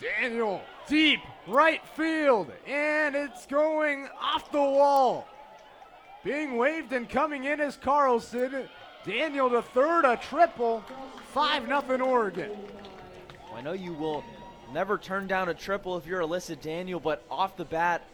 Daniell deep right field, and it's going off the wall. Being waved and coming in is Carlson. Daniell to third, a triple. 5 0 Oregon. I know you will never turn down a triple if you're Alyssa Daniell, but off the bat,